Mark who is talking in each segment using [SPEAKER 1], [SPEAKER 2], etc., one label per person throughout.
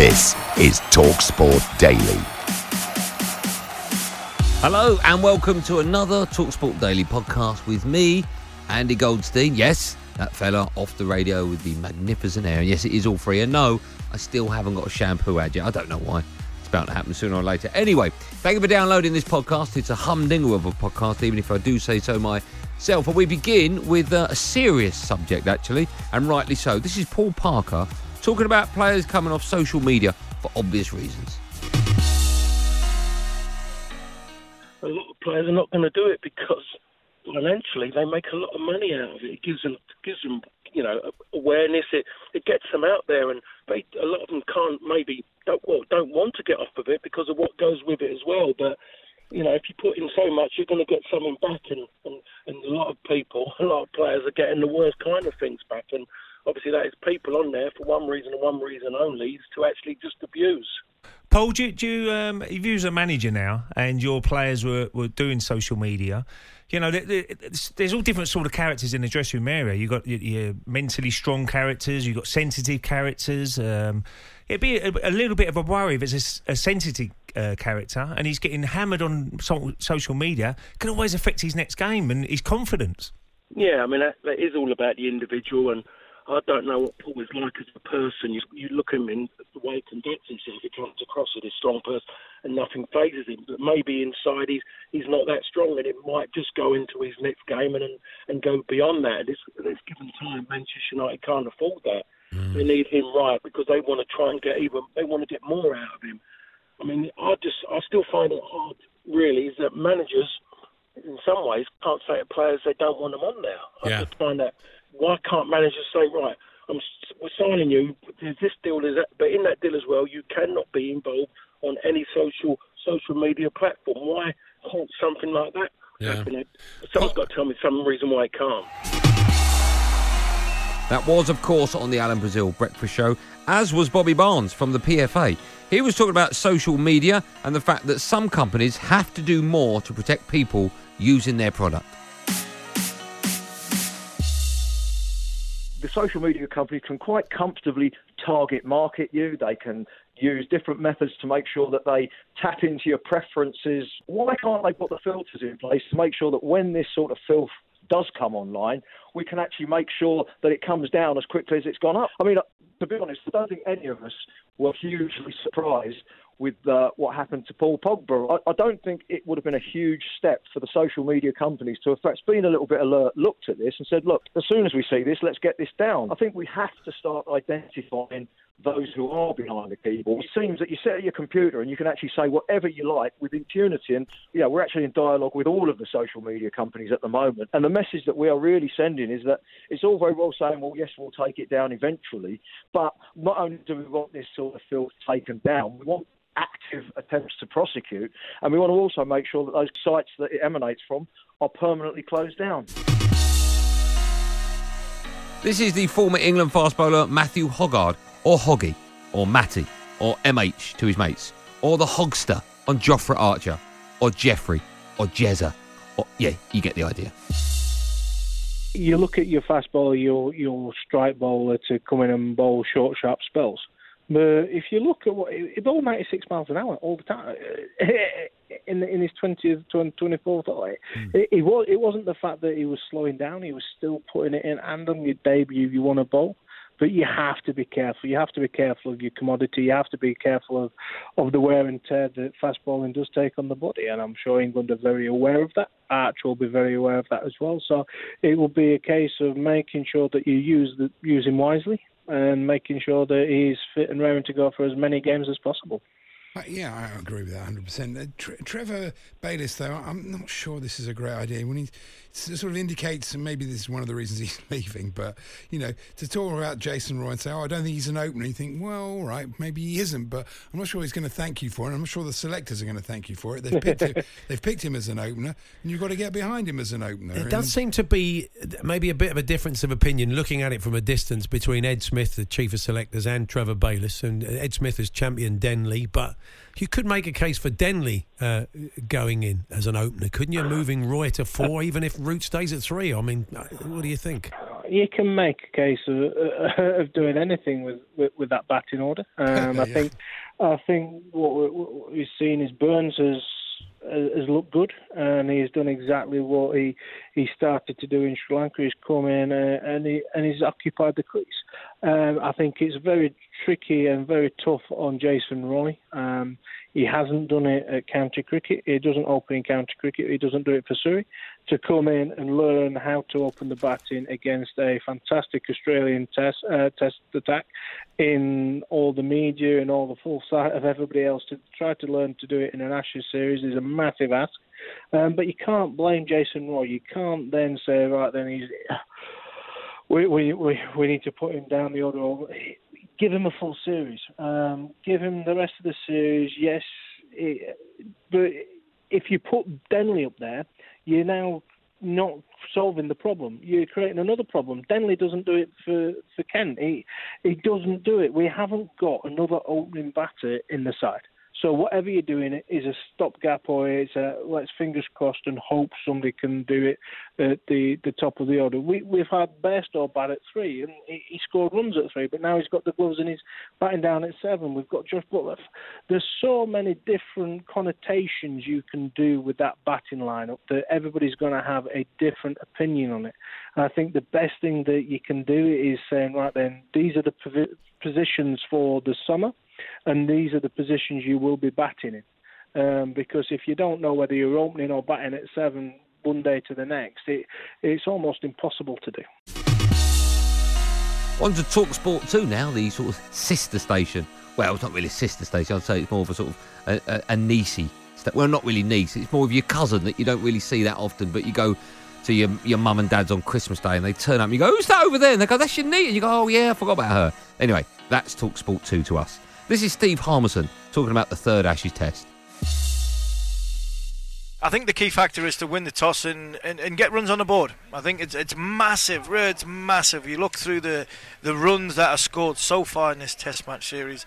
[SPEAKER 1] This is Talksport Daily.
[SPEAKER 2] Hello and welcome to another Talksport Daily podcast with me, Andy Goldstein. Yes, that fella off the radio with the magnificent hair. And yes, it is all free. And no, I still haven't got a shampoo ad yet. I don't know why. It's about to happen sooner or later. Anyway, thank you for downloading this podcast. It's a humdinger of a podcast, even if I do say so myself. And we begin with uh, a serious subject, actually, and rightly so. This is Paul Parker talking about players coming off social media for obvious reasons.
[SPEAKER 3] a lot of players are not going to do it because financially they make a lot of money out of it. It gives them gives them you know awareness. It it gets them out there, and they a lot of them can't maybe don't well, don't want to get off of it because of what goes with it as well. But you know, if you put in so much, you're going to get something back, and, and and a lot of people, a lot of players are getting the worst kind of things back, and obviously that is people on there for one reason and one reason only is to actually just abuse.
[SPEAKER 4] Paul, do, do you, um, if you a manager now and your players were, were doing social media, you know, there's all different sort of characters in the dressing room area. You've got your, your mentally strong characters, you've got sensitive characters. Um, it'd be a, a, little bit of a worry if it's a, a sensitive uh, character and he's getting hammered on so, social media, It can always affect his next game and his confidence.
[SPEAKER 3] Yeah, I mean, that, that is all about the individual and I don't know what Paul is like as a person. You, you look at him in the way he conducts himself. He comes across as a strong person, and nothing phases him. But maybe inside he's he's not that strong, and it might just go into his next game and and, and go beyond that. This this given time, Manchester United can't afford that. Mm. They need him right because they want to try and get even. They want to get more out of him. I mean, I just I still find it hard. Really, is that managers in some ways can't say to players they don't want them on there. I just find that why can't managers say, right, I'm, we're signing you, there's this deal, there's that, but in that deal as well, you cannot be involved on any social social media platform. Why can't something like that yeah. happen? Someone's got to tell me some reason why it can't.
[SPEAKER 2] That was, of course, on the Alan Brazil Breakfast Show, as was Bobby Barnes from the PFA. He was talking about social media and the fact that some companies have to do more to protect people using their product.
[SPEAKER 5] The social media companies can quite comfortably target market you. They can use different methods to make sure that they tap into your preferences. Why can't they put the filters in place to make sure that when this sort of filth does come online, we can actually make sure that it comes down as quickly as it's gone up? I mean, to be honest, I don't think any of us were hugely surprised with uh, what happened to Paul Pogba. I, I, don't think it would have been a huge step for the social media companies to have perhaps been a little bit alert, looked at this and said, look, as soon as we see this, let's get this down. I think we have to start identifying those who are behind the keyboard. It seems that you sit at your computer and you can actually say whatever you like with impunity. And, you know, we're actually in dialogue with all of the social media companies at the moment. And the message that we are really sending is that it's all very well saying, well, yes, we'll take it down eventually. But not only do we want this sort of filth taken down, we want active attempts to prosecute. And we want to also make sure that those sites that it emanates from are permanently closed down.
[SPEAKER 2] This is the former England fast bowler Matthew Hoggard, or Hoggy, or Matty, or MH to his mates, or the Hogster on Jofra Archer, or Jeffrey, or Jezza, or yeah, you get the idea.
[SPEAKER 6] You look at your fast bowler, your your strike bowler to come in and bowl short, sharp spells. But if you look at what he bowled 96 miles an hour all the time in in his 20th, 24th. Mm. It, it, was it wasn't the fact that he was slowing down; he was still putting it in. And on your debut, you want to bowl. But you have to be careful. You have to be careful of your commodity. You have to be careful of, of the wear and tear that fast bowling does take on the body. And I'm sure England are very aware of that. Arch will be very aware of that as well. So it will be a case of making sure that you use the, use him wisely and making sure that he's fit and raring to go for as many games as possible.
[SPEAKER 7] Uh, yeah, I agree with that 100%. Uh, Tre- Trevor Bayliss, though, I'm not sure this is a great idea. When he sort of indicates, and maybe this is one of the reasons he's leaving, but, you know, to talk about Jason Roy and say, oh, I don't think he's an opener, you think, well, all right, maybe he isn't, but I'm not sure he's going to thank you for it. I'm not sure the selectors are going to thank you for it. They've picked, him, they've picked him as an opener, and you've got to get behind him as an opener.
[SPEAKER 8] It does seem to be maybe a bit of a difference of opinion looking at it from a distance between Ed Smith, the chief of selectors, and Trevor Bayliss. And Ed Smith has championed Denly, but you could make a case for Denly uh, going in as an opener, couldn't you? Moving Roy to four, even if Root stays at three. I mean, uh, what do you think?
[SPEAKER 6] You can make a case of, uh, of doing anything with, with, with that batting order. Um, yeah. I think I think what, what we've seen is Burns has has looked good, and he's done exactly what he he started to do in Sri Lanka. He's come in uh, and he and he's occupied the crease. Um, I think it's very tricky and very tough on Jason Roy. Um, he hasn't done it at county cricket. He doesn't open in county cricket. He doesn't do it for Surrey. To come in and learn how to open the batting against a fantastic Australian test uh, test attack in all the media and all the full sight of everybody else to try to learn to do it in an Ashes series is a massive ask. Um, but you can't blame Jason Roy. You can't then say right then he's we we we, we need to put him down the order give him a full series. Um, give him the rest of the series. Yes, it, but if you put Denly up there, you're now not solving the problem. You're creating another problem. Denly doesn't do it for, for Kent. He he doesn't do it. We haven't got another opening batter in the side. So whatever you're doing is a stopgap or it's a let's fingers crossed and hope somebody can do it at the, the top of the order. We, we've had Bairstow bat at three and he, scored runs at three, but now he's got the gloves and he's batting down at seven. We've got Josh Buttler. There's so many different connotations you can do with that batting lineup that everybody's going to have a different opinion on it. And I think the best thing that you can do is saying, right then, these are the positions for the summer and these are the positions you will be batting in. Um, because if you don't know whether you're opening or batting at seven one day to the next, it, it's almost impossible to do.
[SPEAKER 2] On to Talk Sport 2 now, the sort of sister station. Well, it's not really a sister station, I'd say it's more of a sort of a, a, a niecey. Well, not really niece, it's more of your cousin that you don't really see that often, but you go to your your mum and dad's on Christmas Day and they turn up and you go, Who's that over there? And they go, That's your niece. And you go, Oh, yeah, I forgot about her. Anyway, that's Talk Sport 2 to us. This is Steve Harmison talking about the third Ashes test.
[SPEAKER 9] I think the key factor is to win the toss and, and, and get runs on the board. I think it's it's massive, it's massive. You look through the, the runs that are scored so far in this Test match series,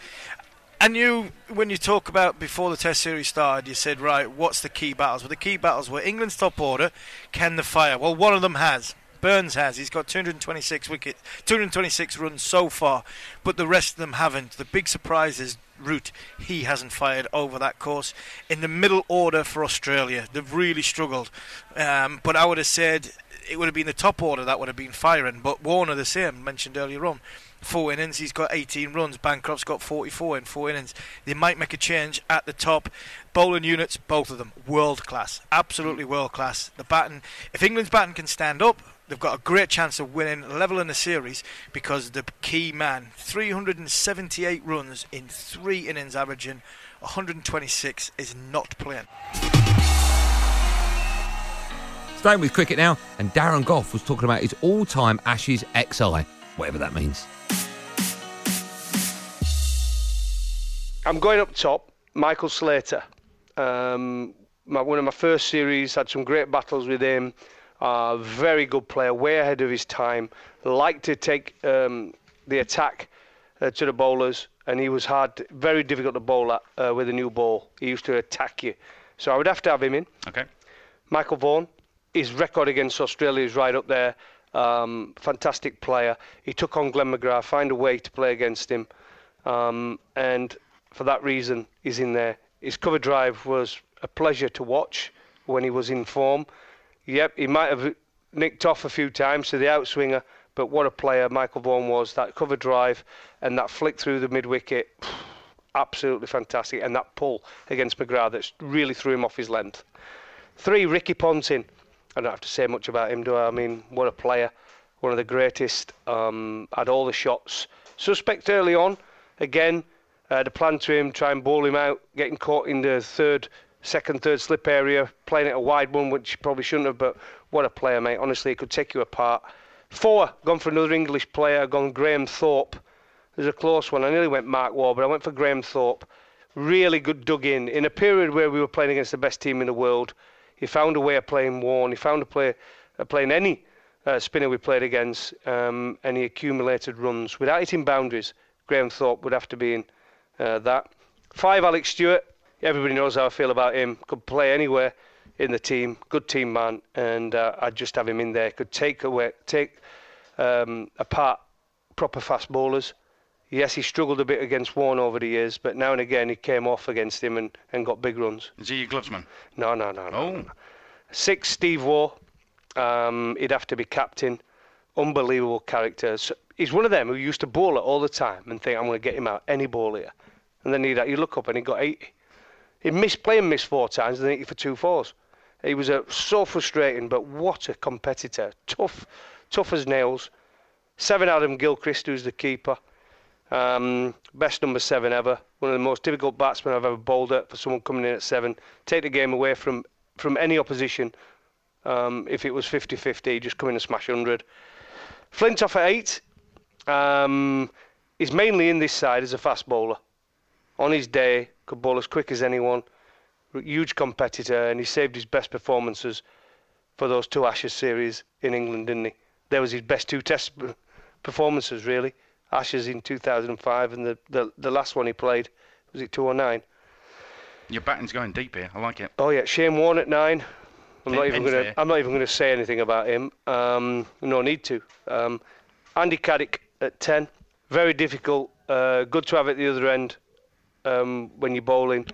[SPEAKER 9] and you, when you talk about before the Test series started, you said, right, what's the key battles? Well, the key battles were England's top order, can the fire? Well, one of them has. Burns has. He's got 226 wickets, 226 runs so far, but the rest of them haven't. The big surprise is Root. He hasn't fired over that course. In the middle order for Australia, they've really struggled. Um, but I would have said it would have been the top order that would have been firing. But Warner, the same, mentioned earlier on. Four innings, he's got 18 runs. Bancroft's got 44 in four innings. They might make a change at the top. Bowling units, both of them, world class. Absolutely world class. The batting, if England's batting can stand up, they've got a great chance of winning level in the series because the key man 378 runs in three innings averaging 126 is not playing.
[SPEAKER 2] Staying with cricket now and Darren Gough was talking about his all-time Ashes XI whatever that means.
[SPEAKER 10] I'm going up top Michael Slater. Um, my, one of my first series had some great battles with him uh, very good player, way ahead of his time. Liked to take um, the attack uh, to the bowlers, and he was hard, very difficult to bowl at uh, with a new ball. He used to attack you. So I would have to have him in.
[SPEAKER 11] Okay.
[SPEAKER 10] Michael Vaughan, his record against Australia is right up there. Um, fantastic player. He took on Glenn McGrath, find a way to play against him, um, and for that reason, he's in there. His cover drive was a pleasure to watch when he was in form. Yep, he might have nicked off a few times to the outswinger, But what a player Michael Vaughan was. That cover drive and that flick through the mid wicket, absolutely fantastic. And that pull against McGrath that really threw him off his length. Three, Ricky Ponting. I don't have to say much about him, do I? I mean, what a player. One of the greatest. Um, had all the shots. Suspect early on. Again, uh, the plan to him, try and bowl him out, getting caught in the third, second, third slip area, playing it a wide one, which probably shouldn't have, but what a player, mate. Honestly, he could take you apart. Four, gone for another English player, gone Graham Thorpe. There's a close one. I nearly went Mark Waugh, but I went for Graham Thorpe. Really good dug in. In a period where we were playing against the best team in the world, he found a way of playing Warne. He found a play of playing any uh, spinner we played against, um, and he accumulated runs. Without hitting boundaries, Graham Thorpe would have to be in uh, that. Five, Alex Stewart. Everybody knows how I feel about him. Could play anywhere in the team. Good team man, and uh, I'd just have him in there. Could take away, take um, apart proper fast bowlers. Yes, he struggled a bit against Warne over the years, but now and again he came off against him and, and got big runs.
[SPEAKER 11] Is he your glovesman?
[SPEAKER 10] No, no, no, no.
[SPEAKER 11] Oh.
[SPEAKER 10] no. Six, Steve Waugh. Um, he'd have to be captain. Unbelievable character. So he's one of them who used to bowl it all the time and think, I'm going to get him out any ball here. And then he'd, you look up and he got 80. He missed playing missed four times and 80 for two fours. He was a, so frustrating, but what a competitor. Tough, tough as nails. Seven Adam Gilchrist, who's the keeper. Um, best number seven ever. One of the most difficult batsmen I've ever bowled at for someone coming in at seven. Take the game away from, from any opposition. Um, if it was 50 50, just come in and smash 100. Flintoff at eight. Um, he's mainly in this side as a fast bowler. On his day, could bowl as quick as anyone. Huge competitor, and he saved his best performances for those two Ashes series in England, didn't he? There was his best two Test performances, really. Ashes in 2005, and the, the, the last one he played was it 209.
[SPEAKER 11] Your batting's going deep here. I like it.
[SPEAKER 10] Oh yeah, Shane Warne at nine. I'm
[SPEAKER 11] Pin-
[SPEAKER 10] not even
[SPEAKER 11] pins
[SPEAKER 10] going
[SPEAKER 11] there.
[SPEAKER 10] to. I'm not even going to say anything about him. Um, no need to. Um, Andy Caddick at ten. Very difficult. Uh, good to have at the other end um, when you're bowling.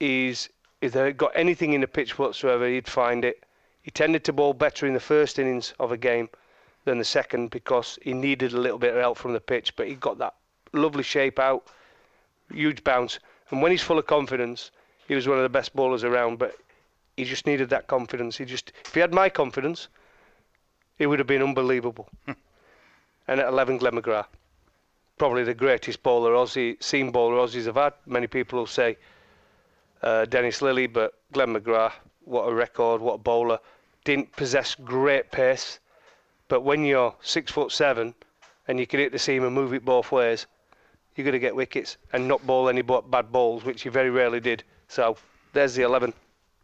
[SPEAKER 10] He's if they got anything in the pitch whatsoever, he'd find it. He tended to bowl better in the first innings of a game than the second because he needed a little bit of help from the pitch, but he got that lovely shape out, huge bounce. And when he's full of confidence, he was one of the best bowlers around. But he just needed that confidence. He just, if he had my confidence, it would have been unbelievable. and at 11, Glenn McGrath, probably the greatest bowler Aussie, seam bowler Aussies have had. Many people will say uh, Dennis Lillee, but Glenn McGrath, what a record, what a bowler. Didn't possess great pace, but when you're six foot seven and you can hit the seam and move it both ways, you're going to get wickets and not bowl any bad balls, which he very rarely did. So there's the 11.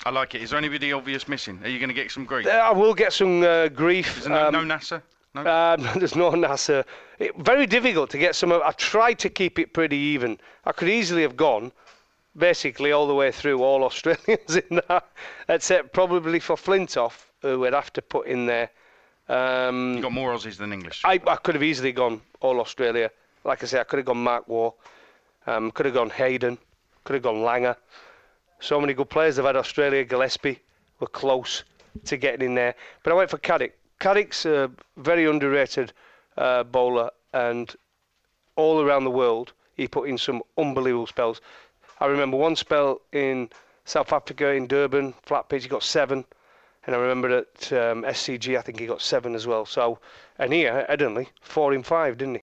[SPEAKER 11] I like it. Is there anybody obvious missing? Are you going to get some grief?
[SPEAKER 10] I will get some uh, grief.
[SPEAKER 11] Is there no,
[SPEAKER 10] um,
[SPEAKER 11] no Nasser? No.
[SPEAKER 10] Um, there's no Nasser. It, very difficult to get some. I tried to keep it pretty even. I could easily have gone basically all the way through all Australians in that, except probably for Flintoff, who we'd have to put in there. Um,
[SPEAKER 11] you got more Aussies than English.
[SPEAKER 10] I, I could have easily gone all Australia. Like I say, I could have gone Mark Waugh, um, could have gone Hayden, could have gone Langer. So many good players. They've had Australia. Gillespie were close to getting in there. But I went for Caddick. Caddick's a very underrated uh, bowler, and all around the world, he put in some unbelievable spells. I remember one spell in South Africa in Durban, flat pitch, he got seven. And I remember at um, SCG, I think he got seven as well. So, and here, at Headingley, four in five, didn't he?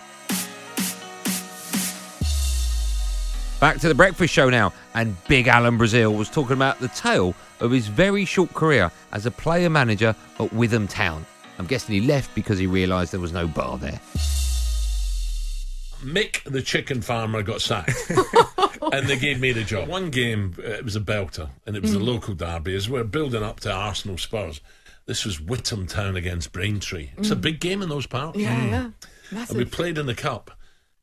[SPEAKER 2] Back to the breakfast show now, and Big Alan Brazil was talking about the tale of his very short career as a player manager at Witham Town. I'm guessing he left because he realised there was no bar there.
[SPEAKER 12] Mick, the chicken farmer, got sacked, and they gave me the job. One game, uh, it was a belter, and it was a
[SPEAKER 13] Mm.
[SPEAKER 12] local derby. As we're building up to Arsenal Spurs, this was Witham Town against Braintree. It's a
[SPEAKER 13] Mm.
[SPEAKER 12] big game in those parts.
[SPEAKER 13] Yeah,
[SPEAKER 12] Mm.
[SPEAKER 13] yeah.
[SPEAKER 12] And we played in the cup.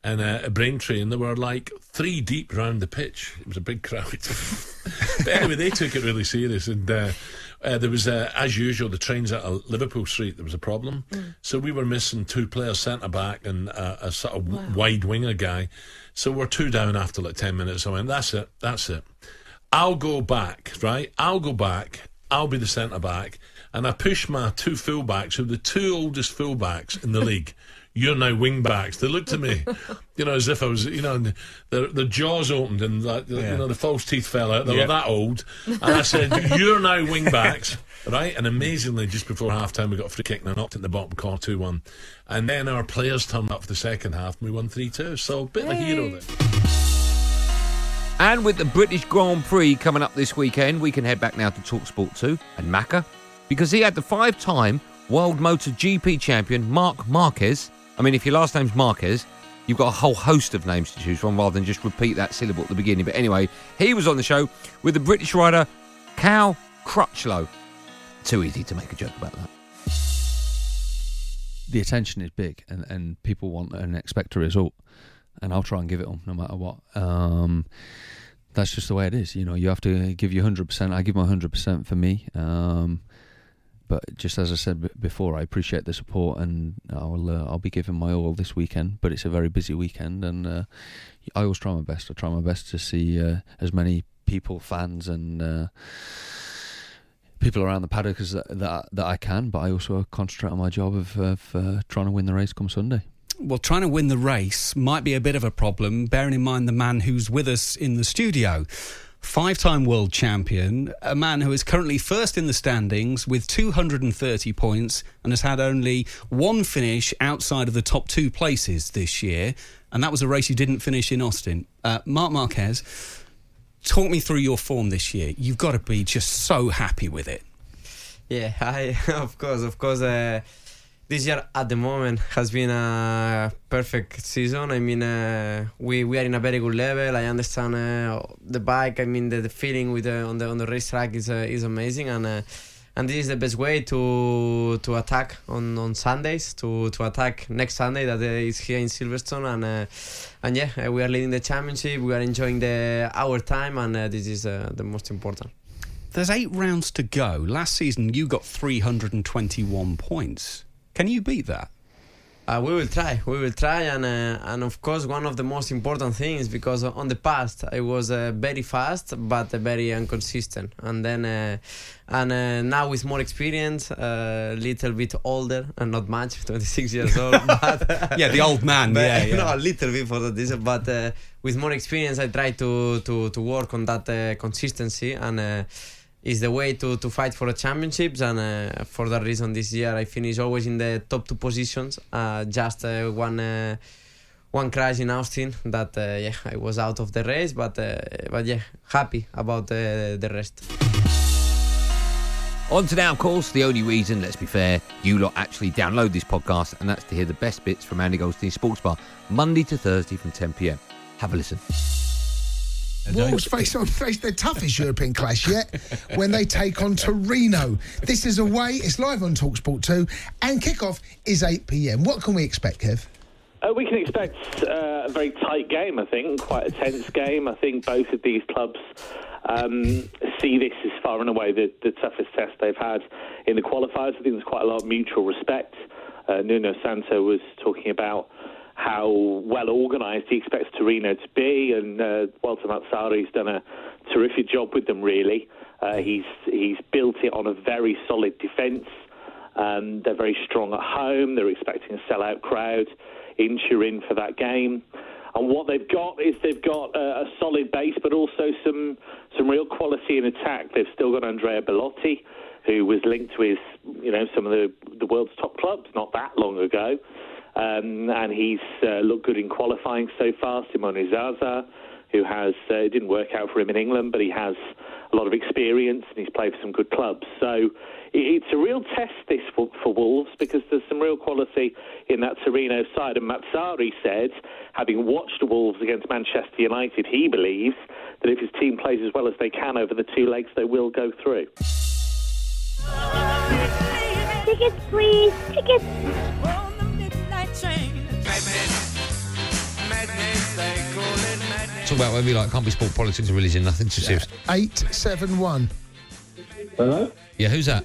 [SPEAKER 12] And uh, at Braintree, and there were like three deep round the pitch. It was a big crowd. but anyway, they took it really serious, and uh, uh, there was, uh, as usual, the trains at Liverpool Street. There was a problem,
[SPEAKER 13] Mm.
[SPEAKER 12] so we were missing two players, centre back and uh, a sort of
[SPEAKER 13] Wow.
[SPEAKER 12] wide winger guy. So we're two down after like ten minutes. I went, "That's it, that's it. I'll go back, right? I'll go back. I'll be the centre back." And I pushed my two fullbacks, who are the two oldest fullbacks in the league. You're now wing backs. They looked at me, you know, as if I was, you know, and the the jaws opened and like, the-
[SPEAKER 13] Yeah.
[SPEAKER 12] you know the false teeth fell out. They
[SPEAKER 13] Yeah.
[SPEAKER 12] were that old, and I said, "You're now wing backs." Right, and amazingly, just before half time, we got a free kick and I knocked it in the bottom corner 2 1. And then our players turned up for the second half and we won 3 2. So, a bit of a hero there.
[SPEAKER 2] And with the British Grand Prix coming up this weekend, we can head back now to Talksport 2 and Macca because he had the five time World MotoGP champion Marc Marquez. I mean, if your last name's Marquez, you've got a whole host of names to choose from rather than just repeat that syllable at the beginning. But anyway, he was on the show with the British rider Cal Crutchlow. Too easy to make a joke about that.
[SPEAKER 14] the attention is big and, and people want and expect a result and I'll try and give it them no matter what um, that's just the way it is you know you have to give your 100% I give my 100% for me um, but just as I said before I appreciate the support and I'll uh, I'll be giving my all this weekend but it's a very busy weekend and uh, I always try my best I try my best to see uh, as many people fans and uh, people around the paddock as that, that that I can, but I also concentrate on my job of, of uh, trying to win the race come Sunday.
[SPEAKER 15] Well, trying to win the race might be a bit of a problem, bearing in mind the man who's with us in the studio. Five time world champion, a man who is currently first in the standings with 230 points and has had only one finish outside of the top two places this year. And that was a race you didn't finish in Austin. Uh, Marc Marquez, talk me through your form this year. You've got to be just so happy with it.
[SPEAKER 16] Yeah, I of course, of course. Uh, this year at the moment has been a perfect season. I mean, uh, we we are in a very good level. I understand uh, the bike. I mean, the, the feeling with the, on the on the racetrack is uh, is amazing, and uh, and this is the best way to to attack on, on Sundays. To to attack next Sunday that is here in Silverstone, and uh, and yeah, uh, we are leading the championship. We are enjoying the our time, and this is the most important.
[SPEAKER 15] There's eight rounds to go. Last season, you got 321 points. Can you beat that?
[SPEAKER 16] Uh, we will try. We will try, and uh, and of course, one of the most important things because on the past I was uh, very fast but uh, very inconsistent, and then uh, and uh, now with more experience, a little bit older and not much, 26 years old. But
[SPEAKER 15] Yeah, the old man,
[SPEAKER 16] but,
[SPEAKER 15] yeah, yeah.
[SPEAKER 16] no, a little bit for the this, but uh, with more experience, I try to to to work on that uh, consistency and. Is the way to, to fight for the championships and uh, for that reason this year I finished always in the top two positions uh, just uh, one uh, one crash in Austin that uh, yeah I was out of the race but uh, but yeah happy about the rest
[SPEAKER 2] On to now, of course, the only reason, let's be fair, you lot actually download this podcast, and that's to hear the best bits from Andy Goldstein Sports Bar, Monday to Thursday from 10 pm. Have a listen.
[SPEAKER 13] Wolves face on face their toughest European clash yet when they take on Torino. This is away, it's live on Talksport 2, and kickoff is 8 pm. What can we expect, Kev?
[SPEAKER 17] Uh, we can expect uh, a very tight game, I think, quite a tense game. I think both of these clubs um, see this as far and away the, the toughest test they've had in the qualifiers. I think there's quite a lot of mutual respect. Uh, Nuno Santo was talking about how well organised he expects Torino to be, and uh, Walter Mazzarri's done a terrific job with them. Really, uh, he's he's built it on a very solid defence. Um, they're very strong at home. They're expecting a sellout crowd in Turin for that game. And what they've got is they've got a, a solid base, but also some some real quality in attack. They've still got Andrea Belotti, who was linked with you know some of the the world's top clubs not that long ago, um, and he's uh, looked good in qualifying so far. Simone Zaza, who has uh, it didn't work out for him in England, but he has a lot of experience and he's played for some good clubs. So it's a real test this for, for Wolves because there's some real quality in that Torino side. And Mazzarri said, having watched Wolves against Manchester United, he believes that if his team plays as well as they can over the two legs, they will go through.
[SPEAKER 18] Tickets, please. Tickets.
[SPEAKER 2] Talk about whether you like can't be sport, politics, or religion, nothing too serious.
[SPEAKER 13] 871.
[SPEAKER 19] Hello?
[SPEAKER 2] Yeah, who's that?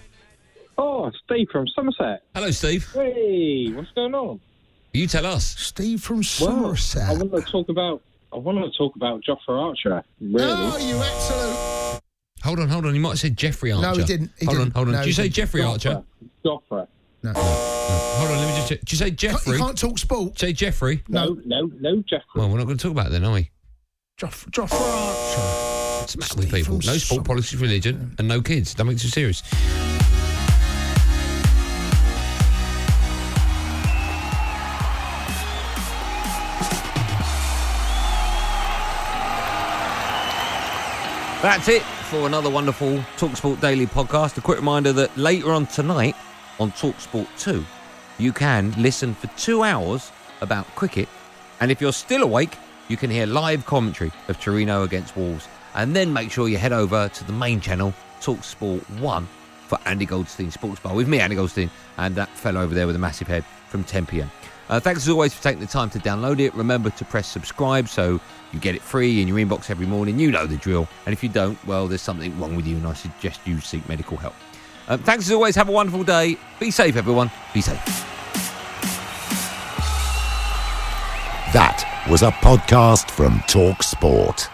[SPEAKER 19] Oh, Steve from Somerset.
[SPEAKER 2] Hello, Steve.
[SPEAKER 19] Hey, what's going on?
[SPEAKER 2] You tell us.
[SPEAKER 13] Steve from
[SPEAKER 19] Well,
[SPEAKER 13] Somerset.
[SPEAKER 19] I want to talk about. I want to talk about Jofra Archer. Really?
[SPEAKER 13] Oh, you absolute.
[SPEAKER 2] Hold on, hold on. You might have said Jeffrey Archer.
[SPEAKER 13] No, he didn't. He
[SPEAKER 2] hold
[SPEAKER 13] didn't.
[SPEAKER 2] on, hold on.
[SPEAKER 13] No,
[SPEAKER 2] Did you say
[SPEAKER 13] didn't.
[SPEAKER 2] Jeffrey Archer?
[SPEAKER 19] Jofra.
[SPEAKER 13] No.
[SPEAKER 2] Hold on, let me just check. Did you say Jeffrey?
[SPEAKER 13] You can't talk sport.
[SPEAKER 2] Say Jeffrey.
[SPEAKER 19] No, no, no, Jeffrey.
[SPEAKER 2] Well, we're not going to talk about it then, are we?
[SPEAKER 13] Joff- Jofra Archer.
[SPEAKER 2] What's the matter with people? No sport, politics, religion, and no kids. That makes you serious. That's it for another wonderful Talksport Daily podcast. A quick reminder that later on tonight on Talksport 2, you can listen for two hours about cricket. And if you're still awake, you can hear live commentary of Torino against Wolves. And then make sure you head over to the main channel, Talksport 1, for Andy Goldstein Sports Bar with me, Andy Goldstein, and that fellow over there with a massive head from 10 pm. Uh, thanks as always for taking the time to download it. Remember to press subscribe so you get it free in your inbox every morning. You know the drill. And if you don't, well, there's something wrong with you, and I suggest you seek medical help. Um, thanks as always. Have a wonderful day. Be safe, everyone. Be safe.
[SPEAKER 1] That was a podcast from Talk Sport.